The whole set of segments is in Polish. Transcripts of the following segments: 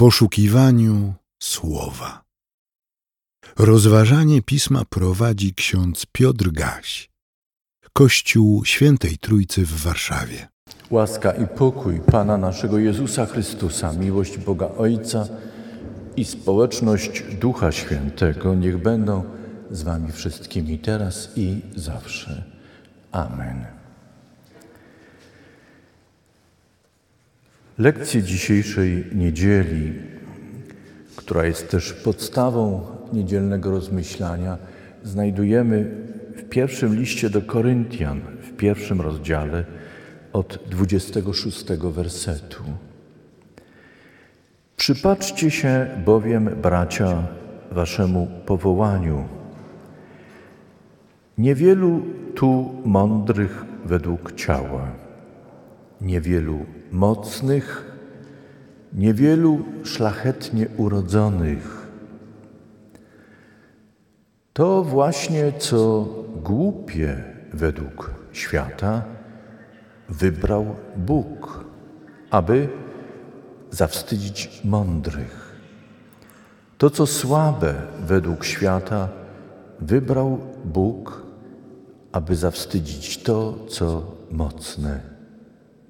poszukiwaniu słowa. Rozważanie pisma prowadzi ksiądz Piotr Gaś, Kościół Świętej Trójcy w Warszawie. Łaska i pokój Pana naszego Jezusa Chrystusa, miłość Boga Ojca i społeczność Ducha Świętego niech będą z Wami wszystkimi teraz i zawsze. Amen. Lekcje dzisiejszej niedzieli, która jest też podstawą niedzielnego rozmyślania, znajdujemy w pierwszym liście do Koryntian, w pierwszym rozdziale od 26 wersetu. Przypatrzcie się bowiem, bracia, waszemu powołaniu. Niewielu tu mądrych według ciała, niewielu mocnych, niewielu szlachetnie urodzonych. To właśnie, co głupie według świata, wybrał Bóg, aby zawstydzić mądrych. To, co słabe według świata, wybrał Bóg, aby zawstydzić to, co mocne.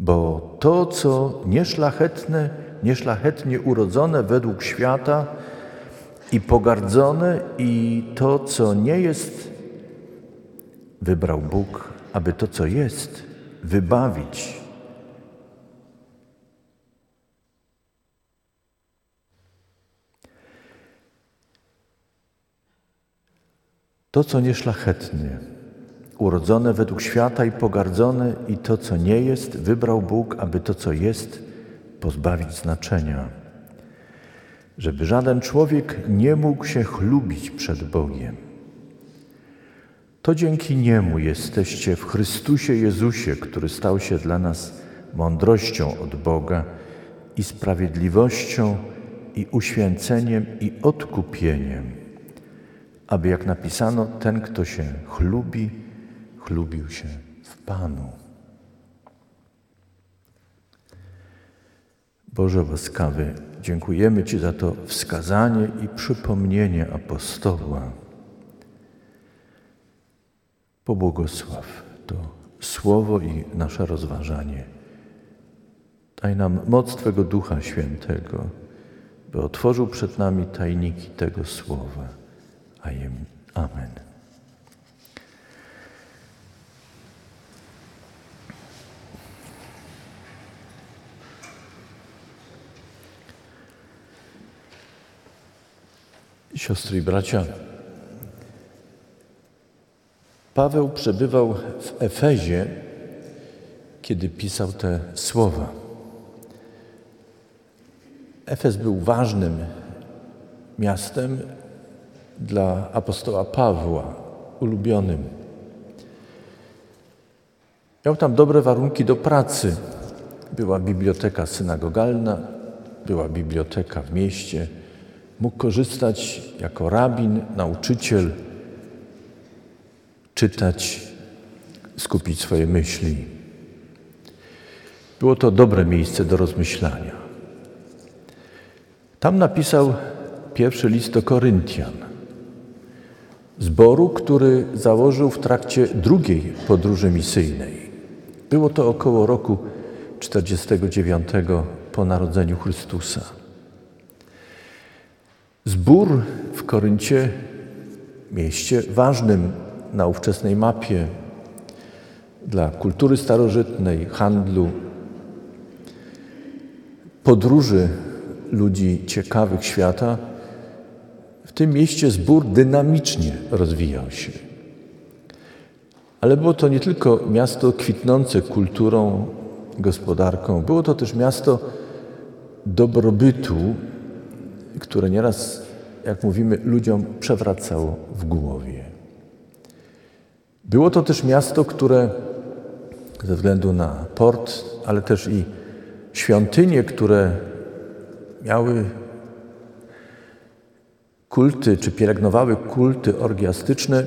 Bo to, co nieszlachetne, nieszlachetnie urodzone według świata i pogardzone, i to, co nie jest, wybrał Bóg, aby to, co jest, wybawić. To, co nieszlachetne, urodzone według świata i pogardzone, i to, co nie jest, wybrał Bóg, aby to, co jest, pozbawić znaczenia. Żeby żaden człowiek nie mógł się chlubić przed Bogiem. To dzięki Niemu jesteście w Chrystusie Jezusie, który stał się dla nas mądrością od Boga i sprawiedliwością, i uświęceniem, i odkupieniem, aby jak napisano, ten, kto się chlubi, chlubił się w Panu. Boże łaskawy, dziękujemy Ci za to wskazanie i przypomnienie apostoła. Pobłogosław to słowo i nasze rozważanie. Daj nam moc Twego Ducha Świętego, by otworzył przed nami tajniki tego słowa. Amen. Siostry i bracia, Paweł przebywał w Efezie, kiedy pisał te słowa. Efez był ważnym miastem dla apostoła Pawła, ulubionym. Miał tam dobre warunki do pracy. Była biblioteka synagogalna, była biblioteka w mieście. Mógł korzystać jako rabin, nauczyciel czytać, skupić swoje myśli. Było to dobre miejsce do rozmyślania. Tam napisał pierwszy list do Koryntian, zboru, który założył w trakcie drugiej podróży misyjnej. Było to około roku 49 po narodzeniu Chrystusa. Zbór w Koryncie, mieście ważnym na ówczesnej mapie dla kultury starożytnej, handlu, podróży ludzi ciekawych świata, w tym mieście zbór dynamicznie rozwijał się. Ale było to nie tylko miasto kwitnące kulturą, gospodarką, było to też miasto dobrobytu, które nieraz, jak mówimy, ludziom przewracało w głowie. Było to też miasto, które ze względu na port, ale też i świątynie, które miały kulty, czy pielęgnowały kulty orgiastyczne,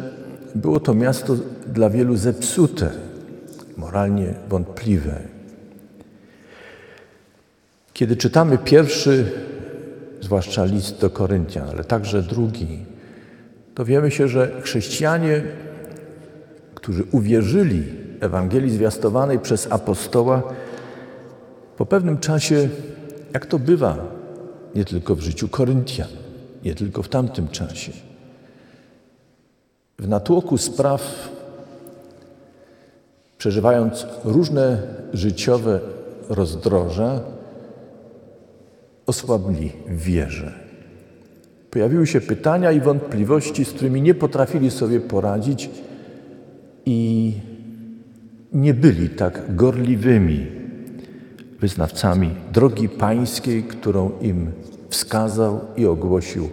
było to miasto dla wielu zepsute, moralnie wątpliwe. Kiedy czytamy pierwszy zwłaszcza list do Koryntian, ale także drugi, dowiemy się, że chrześcijanie, którzy uwierzyli Ewangelii zwiastowanej przez apostoła, po pewnym czasie, jak to bywa, nie tylko w życiu Koryntian, nie tylko w tamtym czasie, w natłoku spraw, przeżywając różne życiowe rozdroża, osłabli w wierze. Pojawiły się pytania i wątpliwości, z którymi nie potrafili sobie poradzić i nie byli tak gorliwymi wyznawcami drogi pańskiej, którą im wskazał i ogłosił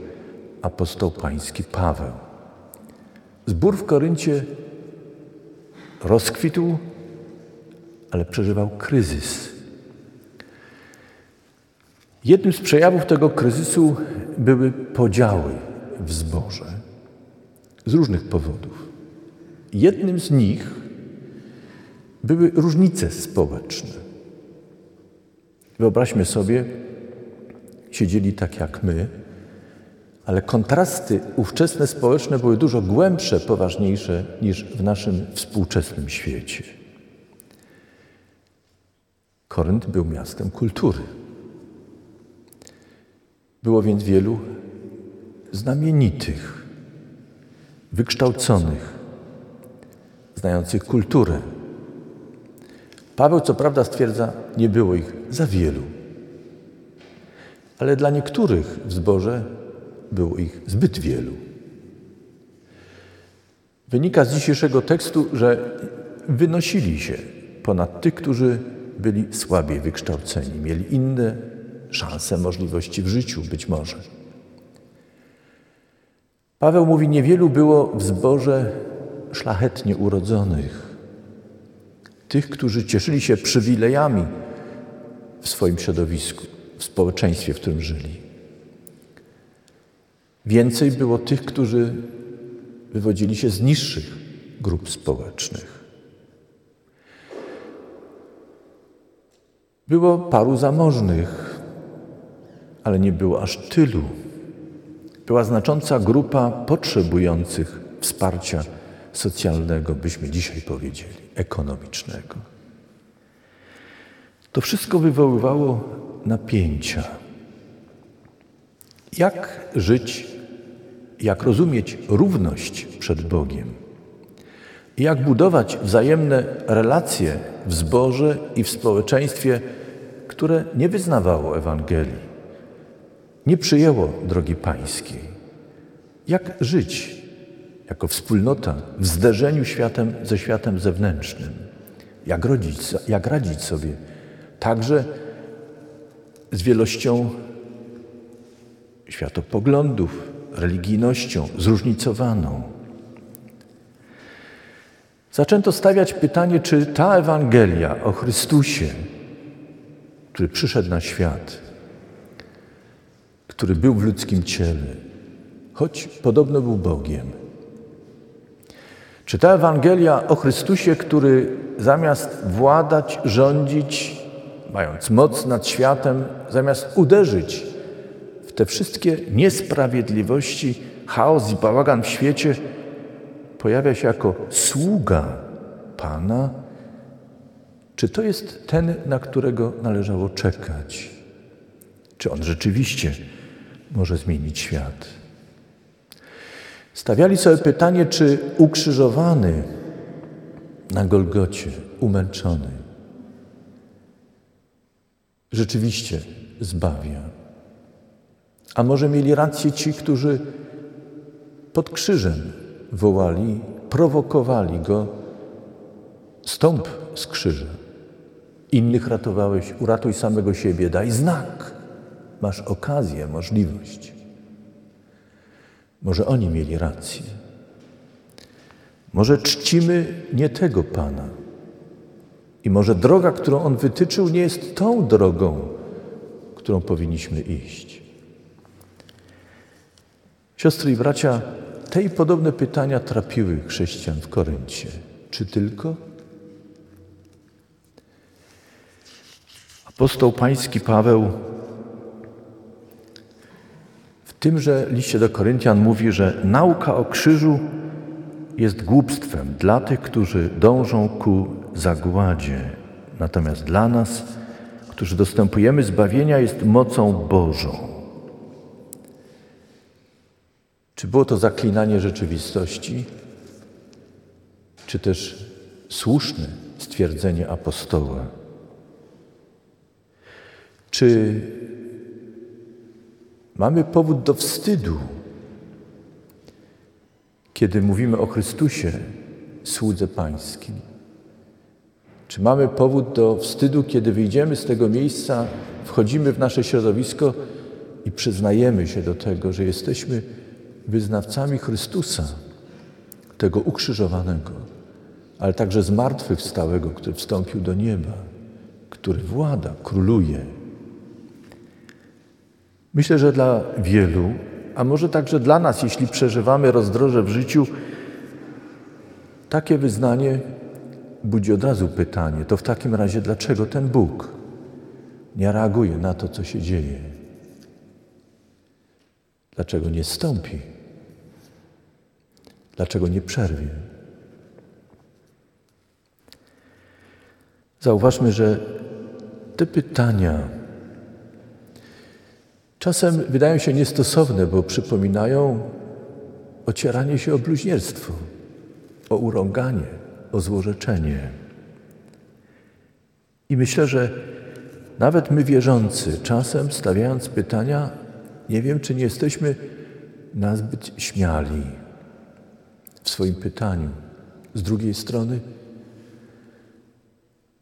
apostoł pański Paweł. Zbór w Koryncie rozkwitł, ale przeżywał kryzys. Jednym z przejawów tego kryzysu były podziały w zborze z różnych powodów. Jednym z nich były różnice społeczne. Wyobraźmy sobie, siedzieli tak jak my, ale kontrasty ówczesne społeczne były dużo głębsze, poważniejsze niż w naszym współczesnym świecie. Korynt był miastem kultury. Było więc wielu znamienitych, wykształconych, znających kulturę. Paweł, co prawda, stwierdza, nie było ich za wielu, ale dla niektórych w zborze było ich zbyt wielu. Wynika z dzisiejszego tekstu, że wynosili się ponad tych, którzy byli słabiej wykształceni, mieli inne szanse, możliwości w życiu być może. Paweł mówi, niewielu było w zborze szlachetnie urodzonych, tych, którzy cieszyli się przywilejami w swoim środowisku, w społeczeństwie, w którym żyli. Więcej było tych, którzy wywodzili się z niższych grup społecznych. Było paru zamożnych, ale nie było aż tylu. Była znacząca grupa potrzebujących wsparcia socjalnego, byśmy dzisiaj powiedzieli, ekonomicznego. To wszystko wywoływało napięcia. Jak żyć, jak rozumieć równość przed Bogiem? Jak budować wzajemne relacje w zborze i w społeczeństwie, które nie wyznawało Ewangelii, nie przyjęło drogi pańskiej? Jak żyć jako wspólnota w zderzeniu światem ze światem zewnętrznym? Jak, rodzić, jak radzić sobie także z wielością światopoglądów, religijnością zróżnicowaną. Zaczęto stawiać pytanie, czy ta Ewangelia o Chrystusie, który przyszedł na świat, który był w ludzkim ciele, choć podobno był Bogiem, czy ta Ewangelia o Chrystusie, który zamiast władać, rządzić, mając moc nad światem, zamiast uderzyć w te wszystkie niesprawiedliwości, chaos i bałagan w świecie, pojawia się jako sługa Pana, czy to jest ten, na którego należało czekać? Czy on rzeczywiście może zmienić świat? Stawiali sobie pytanie, czy ukrzyżowany na Golgocie, umęczony, rzeczywiście zbawia. A może mieli rację ci, którzy pod krzyżem wołali, prowokowali go, stąp z krzyża. Innych ratowałeś, uratuj samego siebie, daj znak. Masz okazję, możliwość. Może oni mieli rację. Może czcimy nie tego Pana. I może droga, którą On wytyczył, nie jest tą drogą, którą powinniśmy iść. Siostry i bracia, te i podobne pytania trapiły chrześcijan w Koryncie. Czy tylko? Apostoł Pański Paweł tymże liście do Koryntian mówi, że nauka o krzyżu jest głupstwem dla tych, którzy dążą ku zagładzie. Natomiast dla nas, którzy dostępujemy zbawienia, jest mocą Bożą. Czy było to zaklinanie rzeczywistości, czy też słuszne stwierdzenie apostoła? Czy mamy powód do wstydu, kiedy mówimy o Chrystusie, słudze Pańskim? Czy mamy powód do wstydu, kiedy wyjdziemy z tego miejsca, wchodzimy w nasze środowisko i przyznajemy się do tego, że jesteśmy wyznawcami Chrystusa, tego ukrzyżowanego, ale także zmartwychwstałego, który wstąpił do nieba, który włada, króluje. Myślę, że dla wielu, a może także dla nas, jeśli przeżywamy rozdroże w życiu, takie wyznanie budzi od razu pytanie: to w takim razie dlaczego ten Bóg nie reaguje na to, co się dzieje? Dlaczego nie stąpi? Dlaczego nie przerwie? Zauważmy, że te pytania czasem wydają się niestosowne, bo przypominają ocieranie się o bluźnierstwo, o urąganie, o złorzeczenie. I myślę, że nawet my wierzący, czasem stawiając pytania, nie wiem, czy nie jesteśmy nazbyt śmiali w swoim pytaniu. Z drugiej strony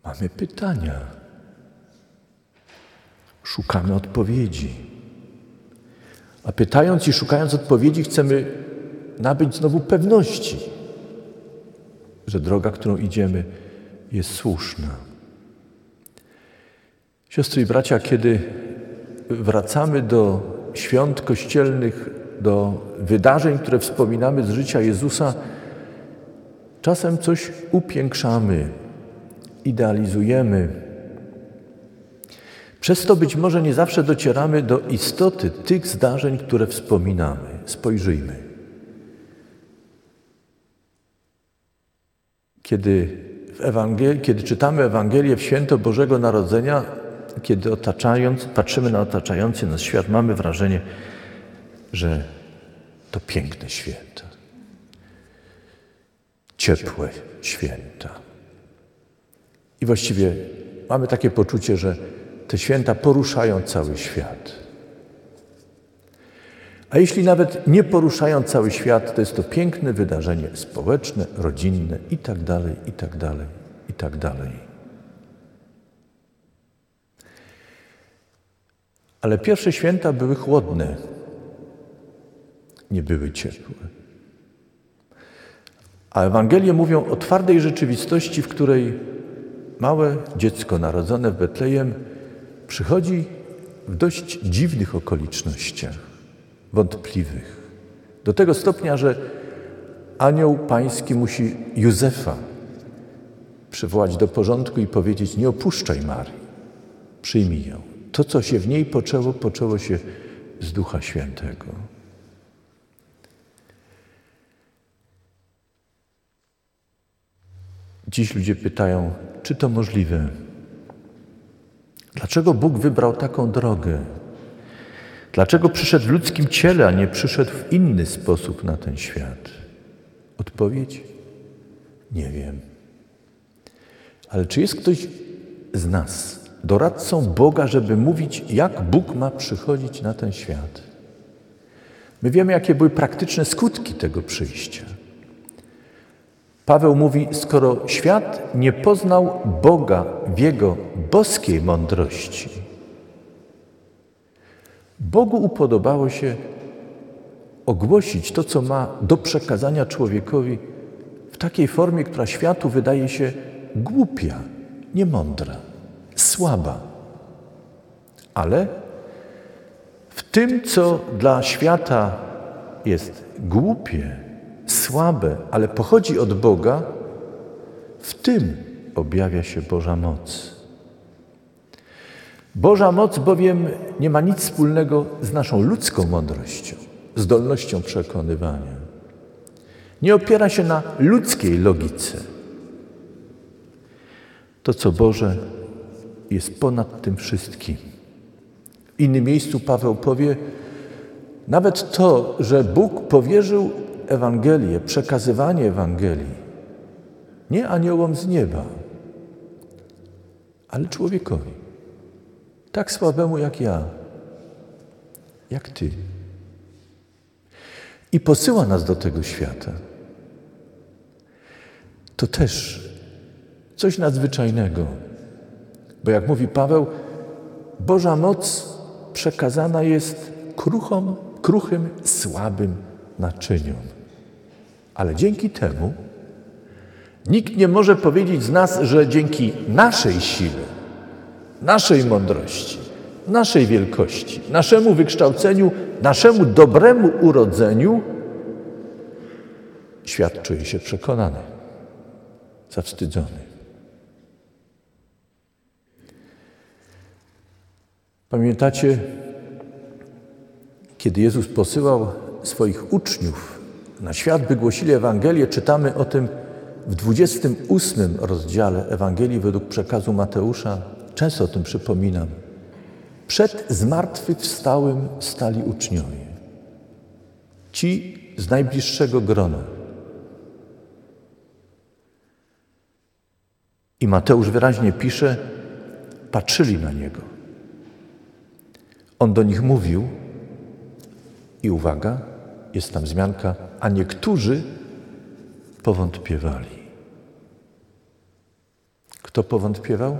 mamy pytania, szukamy odpowiedzi. A pytając i szukając odpowiedzi, chcemy nabyć znowu pewności, że droga, którą idziemy, jest słuszna. Siostry i bracia, kiedy wracamy do świąt kościelnych, do wydarzeń, które wspominamy z życia Jezusa, czasem coś upiększamy, idealizujemy. Przez to być może nie zawsze docieramy do istoty tych zdarzeń, które wspominamy. Spojrzyjmy. Kiedy, w Ewangel- kiedy czytamy Ewangelię w święto Bożego Narodzenia, kiedy otaczając, patrzymy na otaczający nas świat, mamy wrażenie, że to piękne święto, ciepłe święta. I właściwie mamy takie poczucie, że te święta poruszają cały świat. A jeśli nawet nie poruszają cały świat, to jest to piękne wydarzenie społeczne, rodzinne i tak dalej, i tak dalej, i tak dalej. Ale pierwsze święta były chłodne, nie były ciepłe. A Ewangelie mówią o twardej rzeczywistości, w której małe dziecko narodzone w Betlejem przychodzi w dość dziwnych okolicznościach, wątpliwych. Do tego stopnia, że anioł pański musi Józefa przywołać do porządku i powiedzieć: Nie opuszczaj Marii, przyjmij ją. To, co się w niej poczęło, poczęło się z Ducha Świętego. Dziś ludzie pytają, czy to możliwe? Dlaczego Bóg wybrał taką drogę? Dlaczego przyszedł w ludzkim ciele, a nie przyszedł w inny sposób na ten świat? Odpowiedź? Nie wiem. Ale czy jest ktoś z nas doradcą Boga, żeby mówić, jak Bóg ma przychodzić na ten świat? My wiemy, jakie były praktyczne skutki tego przyjścia. Paweł mówi: Skoro świat nie poznał Boga w jego boskiej mądrości, Bogu upodobało się ogłosić to, co ma do przekazania człowiekowi w takiej formie, która światu wydaje się głupia, niemądra, słaba. Ale w tym, co dla świata jest głupie, słabe, ale pochodzi od Boga, w tym objawia się Boża moc. Boża moc bowiem nie ma nic wspólnego z naszą ludzką mądrością, zdolnością przekonywania. Nie opiera się na ludzkiej logice. To, co Boże, jest ponad tym wszystkim. W innym miejscu Paweł powie, nawet to, że Bóg powierzył Ewangelię, przekazywanie Ewangelii, nie aniołom z nieba, ale człowiekowi, tak słabemu jak ja, jak Ty. I posyła nas do tego świata. To też coś nadzwyczajnego, bo jak mówi Paweł, Boża moc przekazana jest kruchom, kruchym, słabym naczyniom. Ale dzięki temu nikt nie może powiedzieć z nas, że dzięki naszej sile, naszej mądrości, naszej wielkości, naszemu wykształceniu, naszemu dobremu urodzeniu świat czuje się przekonany, zawstydzony. Pamiętacie, kiedy Jezus posyłał swoich uczniów na świat, by głosili Ewangelię, czytamy o tym w 28 rozdziale Ewangelii według przekazu Mateusza. Często o tym przypominam. Przed zmartwychwstałym stali uczniowie. Ci z najbliższego grona. I Mateusz wyraźnie pisze, patrzyli na niego. On do nich mówił, i uwaga, jest tam zmianka, a niektórzy powątpiewali. Kto powątpiewał?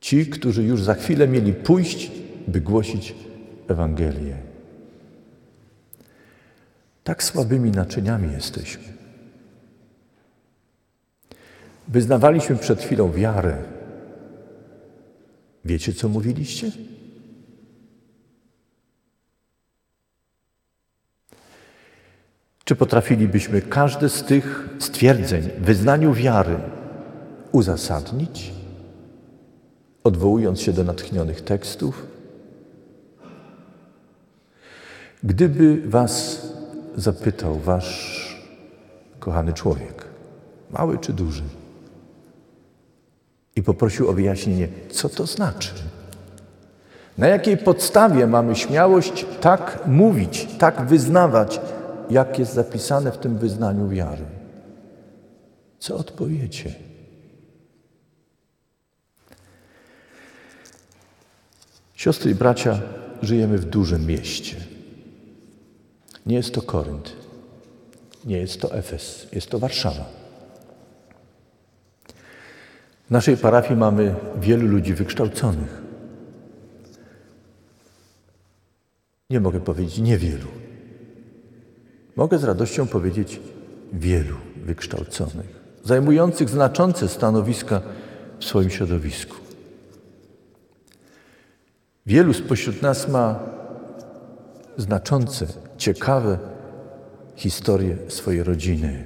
Ci, którzy już za chwilę mieli pójść, by głosić Ewangelię. Tak słabymi naczyniami jesteśmy. Wyznawaliśmy przed chwilą wiarę. Wiecie, co mówiliście? Czy potrafilibyśmy każde z tych stwierdzeń wyznaniu wiary uzasadnić, odwołując się do natchnionych tekstów? Gdyby Was zapytał Wasz kochany człowiek, mały czy duży, i poprosił o wyjaśnienie, co to znaczy? Na jakiej podstawie mamy śmiałość tak mówić, tak wyznawać, jak jest zapisane w tym wyznaniu wiary? Co odpowiecie? Siostry i bracia, żyjemy w dużym mieście. Nie jest to Korynt, nie jest to Efes, jest to Warszawa. W naszej parafii mamy wielu ludzi wykształconych. Nie mogę powiedzieć niewielu. Mogę z radością powiedzieć wielu wykształconych, zajmujących znaczące stanowiska w swoim środowisku. Wielu spośród nas ma znaczące, ciekawe historie swojej rodziny.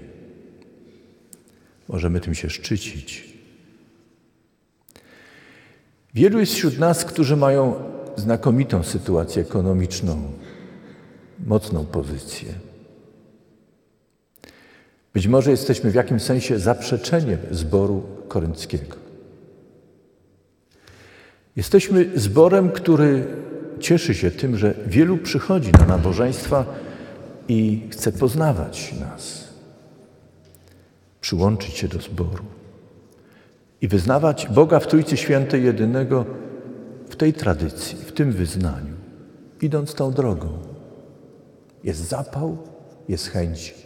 Możemy tym się szczycić. Wielu jest wśród nas, którzy mają znakomitą sytuację ekonomiczną, mocną pozycję. Być może jesteśmy w jakimś sensie zaprzeczeniem zboru korynckiego. Jesteśmy zborem, który cieszy się tym, że wielu przychodzi na nabożeństwa i chce poznawać nas, przyłączyć się do zboru i wyznawać Boga w Trójcy Świętej jedynego w tej tradycji, w tym wyznaniu, idąc tą drogą. Jest zapał, jest chęć.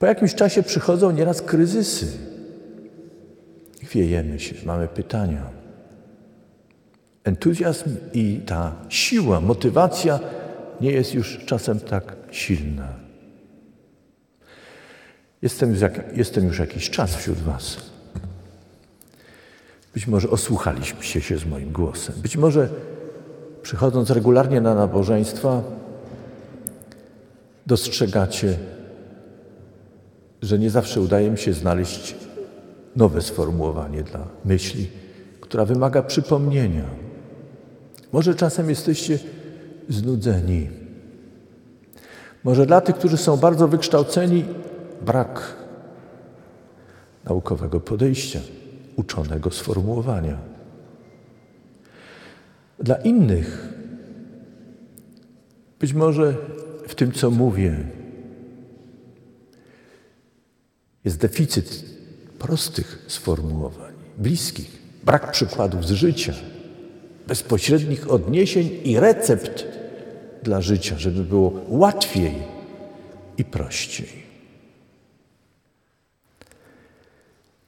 Po jakimś czasie przychodzą nieraz kryzysy. Chwiejemy się, mamy pytania. Entuzjazm i ta siła, motywacja nie jest już czasem tak silna. Jestem, jestem już jakiś czas wśród Was. Być może osłuchaliście się z moim głosem. Być może przychodząc regularnie na nabożeństwa, dostrzegacie, że nie zawsze udaje mi się znaleźć nowe sformułowanie dla myśli, która wymaga przypomnienia. Może czasem jesteście znudzeni. Może dla tych, którzy są bardzo wykształceni, brak naukowego podejścia, uczonego sformułowania. Dla innych, być może w tym, co mówię, jest deficyt prostych sformułowań, bliskich, brak przykładów z życia, bezpośrednich odniesień i recept dla życia, żeby było łatwiej i prościej.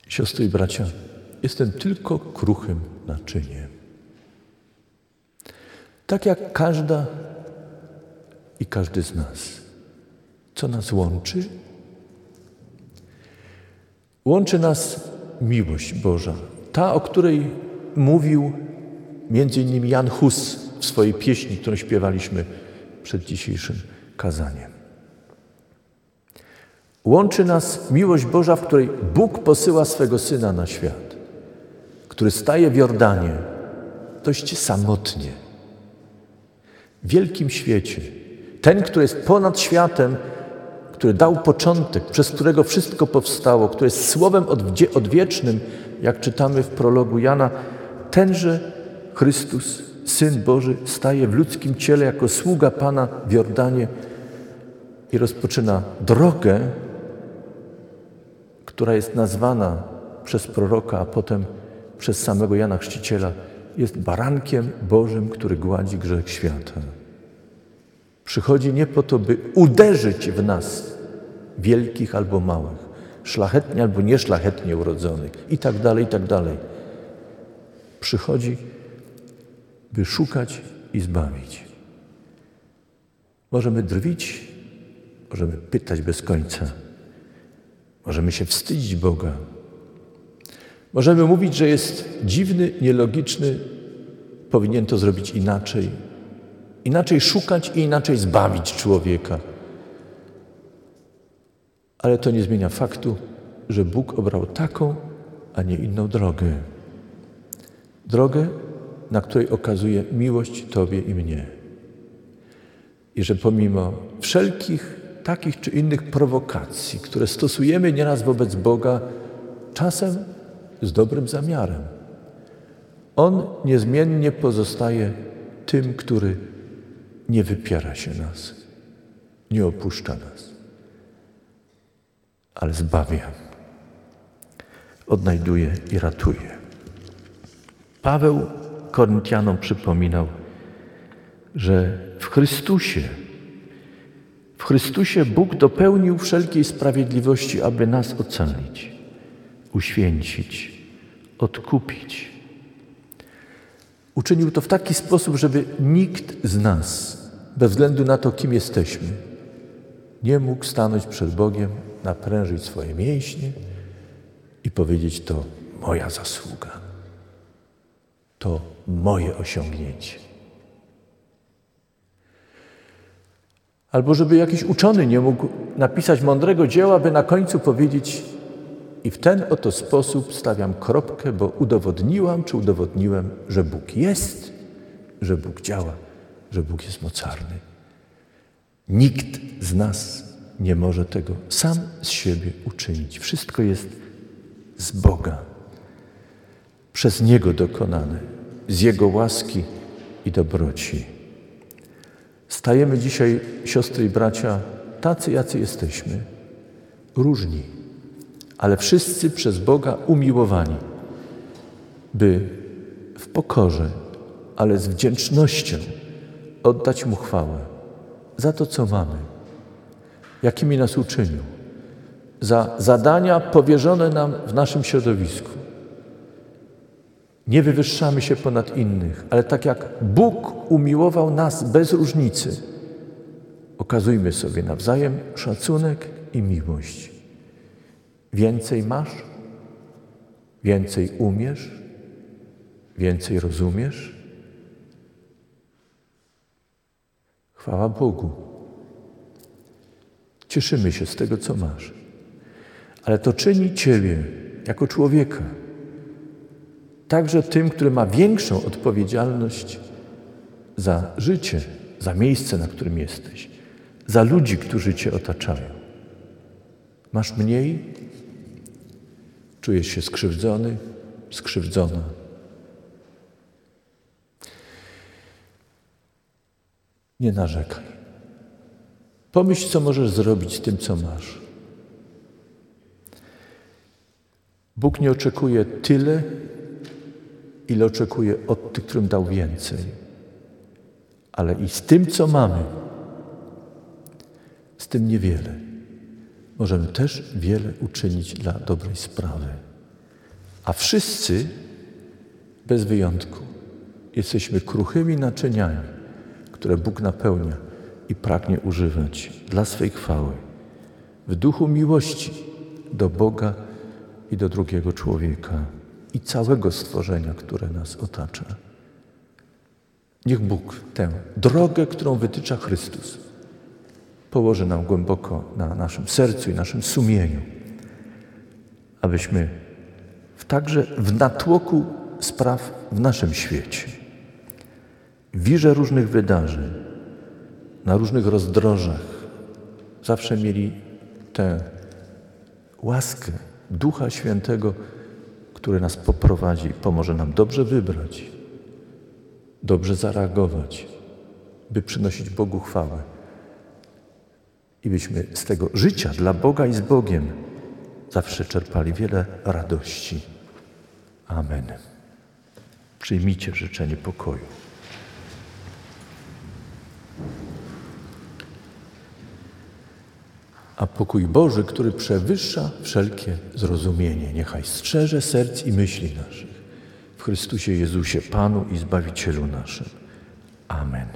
Siostry i bracia, jestem tylko kruchym naczyniem. Tak jak każda i każdy z nas. Co nas łączy? Łączy nas miłość Boża, ta, o której mówił między innymi Jan Hus w swojej pieśni, którą śpiewaliśmy przed dzisiejszym kazaniem. Łączy nas miłość Boża, w której Bóg posyła swego Syna na świat, który staje w Jordanie dość samotnie, w wielkim świecie. Ten, który jest ponad światem, który dał początek, przez którego wszystko powstało, który jest słowem odwiecznym, jak czytamy w prologu Jana, tenże Chrystus, Syn Boży, staje w ludzkim ciele jako sługa Pana w Jordanie i rozpoczyna drogę, która jest nazwana przez proroka, a potem przez samego Jana Chrzciciela, jest barankiem Bożym, który gładzi grzech świata. Przychodzi nie po to, by uderzyć w nas, wielkich albo małych, szlachetnie albo nieszlachetnie urodzonych i tak dalej, i tak dalej. Przychodzi, by szukać i zbawić. Możemy drwić, możemy pytać bez końca. Możemy się wstydzić Boga. Możemy mówić, że jest dziwny, nielogiczny, powinien to zrobić inaczej. Inaczej szukać i inaczej zbawić człowieka. Ale to nie zmienia faktu, że Bóg obrał taką, a nie inną drogę. Drogę, na której okazuje miłość Tobie i mnie. I że pomimo wszelkich takich czy innych prowokacji, które stosujemy nieraz wobec Boga, czasem z dobrym zamiarem. On niezmiennie pozostaje tym, który nie wypiera się nas, nie opuszcza nas, ale zbawia, odnajduje i ratuje. Paweł Koryntianom przypominał, że w Chrystusie w Chrystusie Bóg dopełnił wszelkiej sprawiedliwości, aby nas ocalić, uświęcić, odkupić. Uczynił to w taki sposób, żeby nikt z nas, bez względu na to, kim jesteśmy, nie mógł stanąć przed Bogiem, naprężyć swoje mięśnie i powiedzieć: To moja zasługa, to moje osiągnięcie. Albo żeby jakiś uczony nie mógł napisać mądrego dzieła, by na końcu powiedzieć i w ten oto sposób stawiam kropkę, bo udowodniłam czy udowodniłem, że Bóg jest, że Bóg działa, że Bóg jest mocarny. Nikt z nas nie może tego sam z siebie uczynić. Wszystko jest z Boga, przez Niego dokonane, z Jego łaski i dobroci. Stajemy dzisiaj, siostry i bracia, tacy, jacy jesteśmy, różni, ale wszyscy przez Boga umiłowani, by w pokorze, ale z wdzięcznością oddać Mu chwałę za to, co mamy, jakimi nas uczynił, za zadania powierzone nam w naszym środowisku, nie wywyższamy się ponad innych, ale tak jak Bóg umiłował nas bez różnicy, okazujmy sobie nawzajem szacunek i miłość. Więcej masz, więcej umiesz, więcej rozumiesz. Chwała Bogu. Cieszymy się z tego, co masz. Ale to czyni Ciebie jako człowieka. Także tym, który ma większą odpowiedzialność za życie, za miejsce, na którym jesteś, za ludzi, którzy Cię otaczają. Masz mniej, czujesz się skrzywdzony, skrzywdzona. Nie narzekaj. Pomyśl, co możesz zrobić z tym, co masz. Bóg nie oczekuje tyle, ile oczekuje od tych, którym dał więcej. Ale i z tym, co mamy, z tym niewiele, możemy też wiele uczynić dla dobrej sprawy. A wszyscy, bez wyjątku, jesteśmy kruchymi naczyniami, które Bóg napełnia i pragnie używać dla swej chwały, w duchu miłości do Boga i do drugiego człowieka i całego stworzenia, które nas otacza. Niech Bóg tę drogę, którą wytycza Chrystus, położy nam głęboko na naszym sercu i naszym sumieniu, abyśmy także w natłoku spraw w naszym świecie, w wirze różnych wydarzeń, na różnych rozdrożach, zawsze mieli tę łaskę Ducha Świętego, który nas poprowadzi, pomoże nam dobrze wybrać, dobrze zareagować, by przynosić Bogu chwałę. I byśmy z tego życia dla Boga i z Bogiem zawsze czerpali wiele radości. Amen. Przyjmijcie życzenie pokoju. A pokój Boży, który przewyższa wszelkie zrozumienie, niechaj strzeże serc i myśli naszych w Chrystusie Jezusie, Panu i Zbawicielu naszym. Amen.